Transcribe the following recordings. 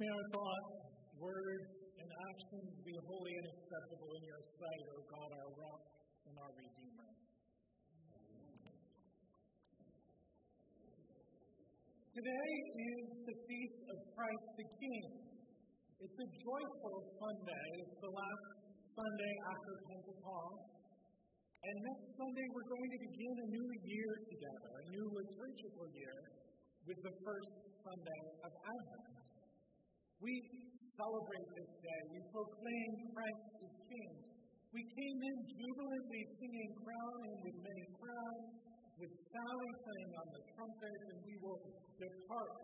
May our thoughts, words, and actions be holy and acceptable in your sight, O God, our rock and our Redeemer. Today is the feast of Christ the King. It's a joyful Sunday. It's the last Sunday after Pentecost. And next Sunday, we're going to begin a new year together, a new liturgical year, with the first Sunday of Advent. We celebrate this day. We proclaim Christ is King. We came in jubilantly singing, crowning with many crowns, with Sally playing on the trumpet, and we will depart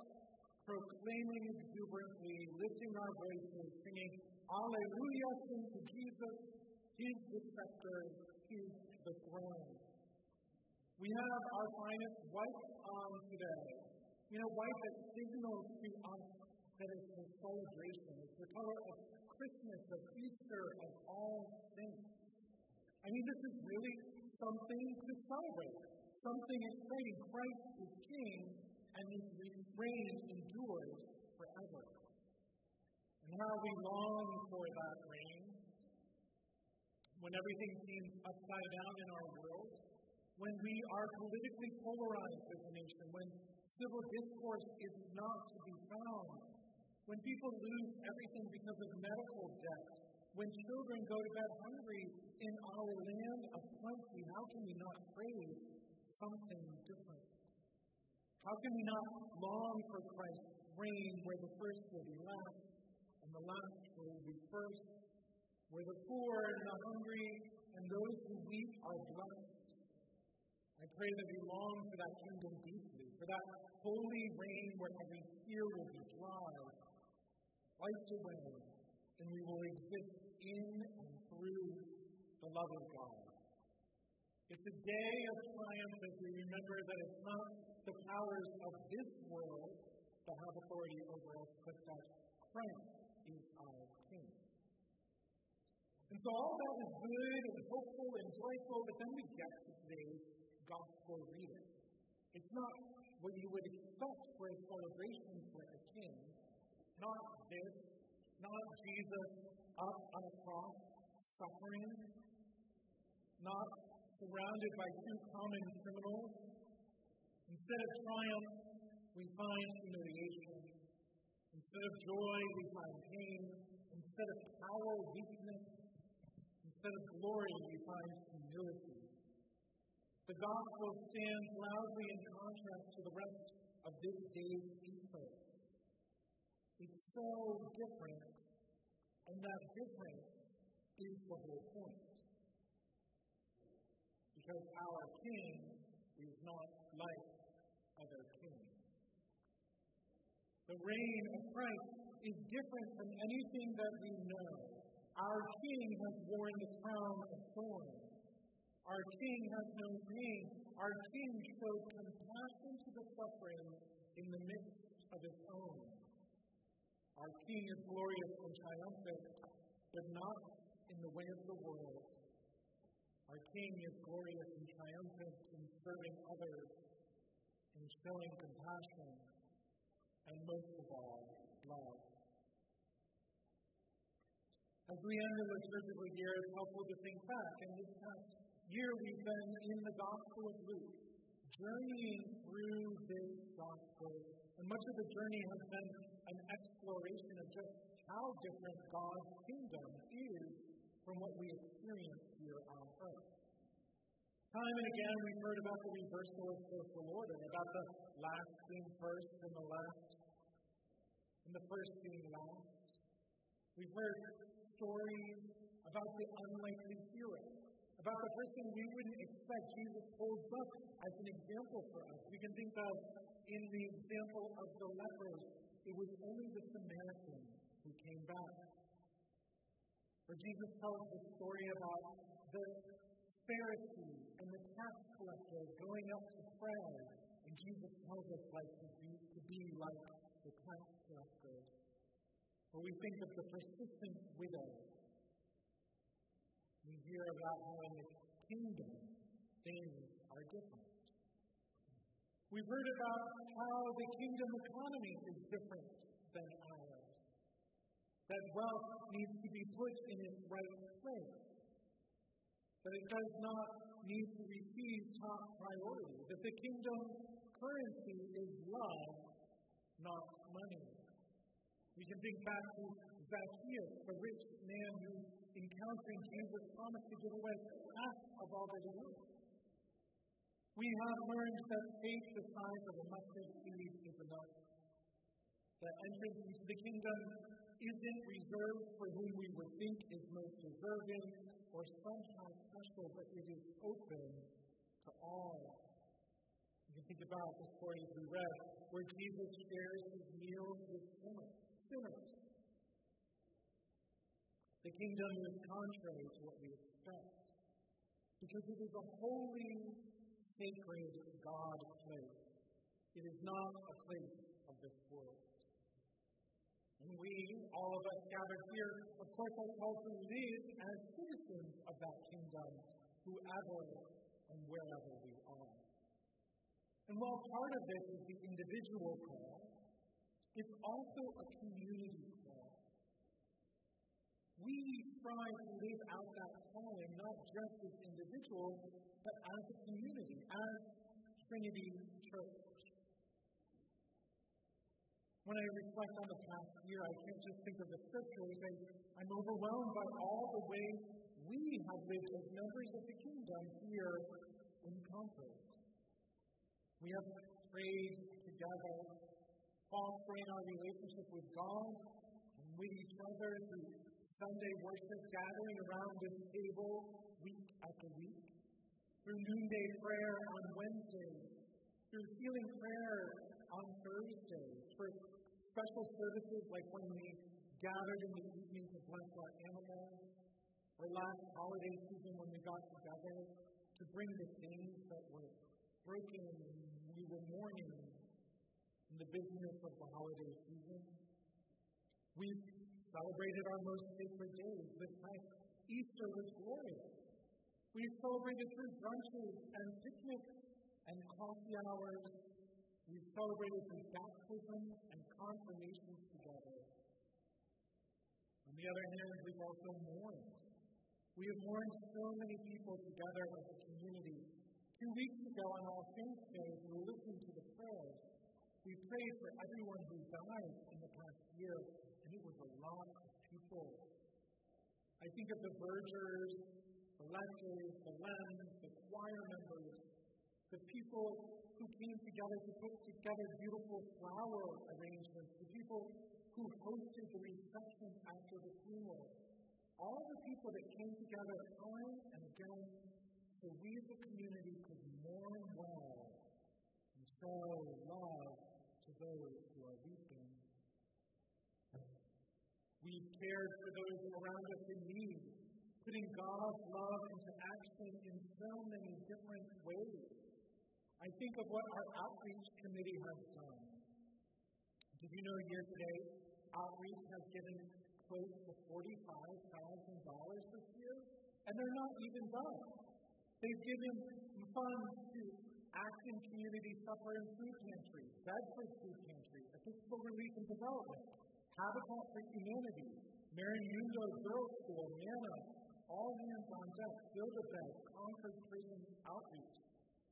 proclaiming exuberantly, lifting our voices, singing, Alleluia, sing to Jesus, He's the scepter, He's the throne. We have our finest white on today. You know, white that signals to us that it's a celebration. It's the color of Christmas, of Easter, of all saints. I mean, this is really something to celebrate, something exciting. Christ is King, and His reign endures forever. And how we long for that reign when everything seems upside down in our world, when we are politically polarized as a nation, when civil discourse is not to be found, when people lose everything because of medical debt, when children go to bed hungry in our land of plenty, how can we not crave something different? How can we not long for Christ's reign where the first will be last and the last will be first, where the poor and the hungry and those who weep are blessed? I pray that we long for that kingdom deeply, for that holy reign where every tear will be dried wiped away, and we will exist in and through the love of God. It's a day of triumph as we remember that it's not the powers of this world that have authority over us, but that Christ is our King. And so all that is good and hopeful and joyful, but then we get to today's gospel reading. It's not what you would expect for a celebration for a king, not this, not Jesus up on a cross suffering, not surrounded by two common criminals. Instead of triumph, we find humiliation. Instead of joy, we find pain. Instead of power, weakness. Instead of glory, we find humility. The gospel stands loudly in contrast to the rest of this day's ethos. It's so different, and that difference is the whole point. Because our King is not like other kings. The reign of Christ is different from anything that we know. Our King has worn the crown of thorns. Our King has no pain. Our King showed compassion to the suffering in the midst of his own. Our King is glorious and triumphant, but not in the way of the world. Our King is glorious and triumphant in serving others, in showing compassion, and most of all, love. As we end the liturgical year, it's helpful to think back. In this past year, we've been in the Gospel of Luke, journeying through this Gospel. And much of the journey has been an exploration of just how different God's kingdom is from what we experience here on earth. Time and again, we've heard about the reversal of social order, about the last being first and the last, and the first being last. We've heard stories about the unlikely hero, about the person we wouldn't expect Jesus holds up as an example for us. We can think of in the example of the lepers it was only the Samaritan who came back. Or Jesus tells the story about the Pharisee and the tax collector going up to pray. And Jesus tells us like to be, to be like the tax collector. Or we think of the persistent widow. We hear about how in the kingdom things are different. We've heard about how the kingdom economy is different than ours. that wealth needs to be put in its right place, that it does not need to receive top priority, that the kingdom's currency is love, not money. We can think back to Zacchaeus, the rich man who, encountering Jesus, promised to give away half of all that he owned. We have learned that faith the size of a mustard seed is enough. That entrance into the kingdom isn't reserved for whom we would think is most deserving or somehow special, but it is open to all. You can think about the stories we read where Jesus shares his meals with sinners. The kingdom is contrary to what we expect because it is a holy, sacred God place. It is not a place of this world. And we, all of us gathered here, of course, are called to live as citizens of that kingdom, whoever and wherever we are. And while part of this is the individual call, it's also a community. We strive to live out that calling not just as individuals, but as a community, as Trinity Church. When I reflect on the past year, I can't just think of the scriptures. I'm overwhelmed by all the ways we have lived as members of the kingdom here in Concord. We have prayed together, fostering our relationship with God and with each other through Sunday worship, gathering around this table week after week, through noonday prayer on Wednesdays, through healing prayer on Thursdays, for special services like when we gathered in the evening to bless our animals, or last holiday season when we got together to bring the things that were broken and we were mourning in the business of the holiday season. We've celebrated our most sacred days. This past Easter was glorious. We've celebrated through brunches and picnics and coffee hours. We've celebrated through baptisms and confirmations together. On the other hand, we've also mourned. We have mourned so many people together as a community Two weeks ago on All Saints' Day, we listened to the prayers. We prayed for everyone who died in the past year, and it was a lot of people. I think of the vergers, the lectors, the LEMs, the choir members, the people who came together to put together beautiful flower arrangements, the people who hosted the receptions after the funerals. All the people that came together time and again so we as a community could mourn well and show love to those who are weeping. We've cared for those around us in need, putting God's love into action in so many different ways. I think of what our outreach committee has done. Did you know here today, outreach has given close to $45,000 this year? And they're not even done. They've given funds to Acton Community Supper and Food Pantry, Bedford Food Pantry, Episcopal Relief and Development, Habitat for Humanity, Marimundo Girls School, MANA, All Hands on Deck, Build a Bed, Concord Prison Outreach.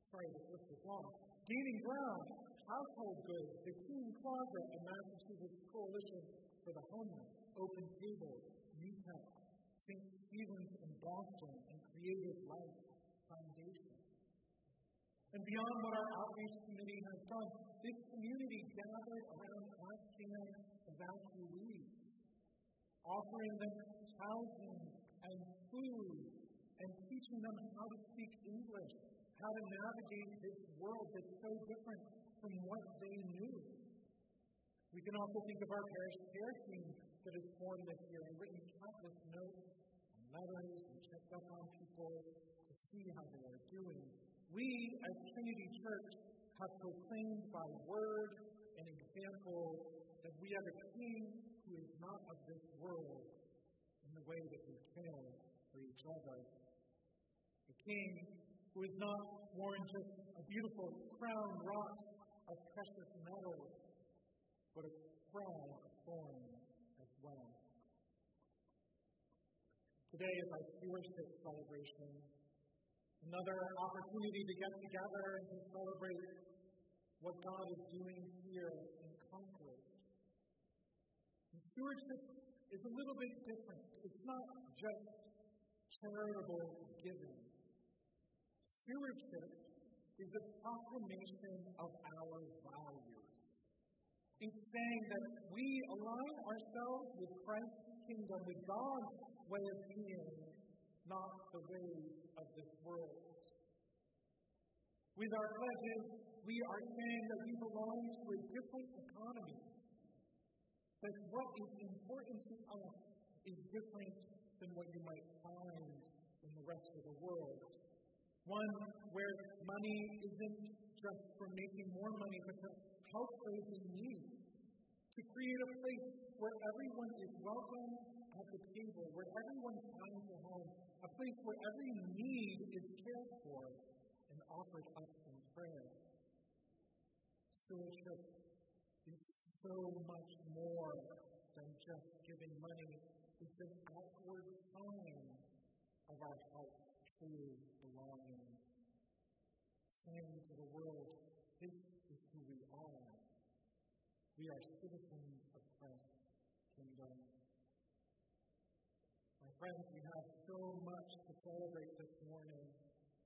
Sorry, this list is long. Gaining Ground, Household Goods, the Teen Closet, and Massachusetts Coalition for the Homeless, Open Table, UTEP, St. Stephen's in Boston, and Creative Life foundation. And beyond what our outreach committee has done, this community gathered around Afghan evacuees, offering them housing and food and teaching them how to speak English, how to navigate this world that's so different from what they knew. We can also think of our parish care team that has formed this year and written countless notes and letters and checked up on people to see how they are doing. We, as Trinity Church, have proclaimed by word and example that we have a King who is not of this world in the way that we care for each other. A King who is not worn just a beautiful crown wrought of precious metals, but a crown of thorns as well. Today is our stewardship celebration. Another opportunity to get together and to celebrate what God is doing here in Concord. And stewardship is a little bit different. It's not just charitable giving. Stewardship is a proclamation of our values. It's saying that we align ourselves with Christ's kingdom, with God's way of being, not the ways of this world. With our pledges, we are saying that we belong to a different economy. That what is important to us is different than what you might find in the rest of the world. One where money isn't just for making more money, but to help those in need. To create a place where everyone is welcome at the table, where everyone finds a home, a place where every need is cared for and offered up in prayer. Stewardship is so much more than just giving money. It's an outward sign of our heart's true belonging. Saying to the world, this is who we are. We are citizens of Christ's kingdom. My friends, we have so much to celebrate this morning,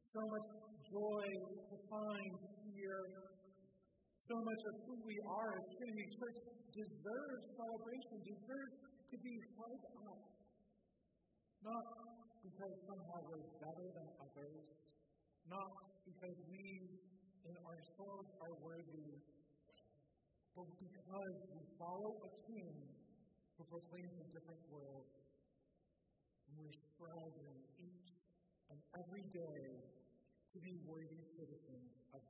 so much joy to find here. So much of who we are as Trinity Church deserves celebration, deserves to be held up. Not because somehow we're better than others, not because we in ourselves are worthy, but because we follow a king who proclaims a different world. And we're striving each and every day to be worthy citizens of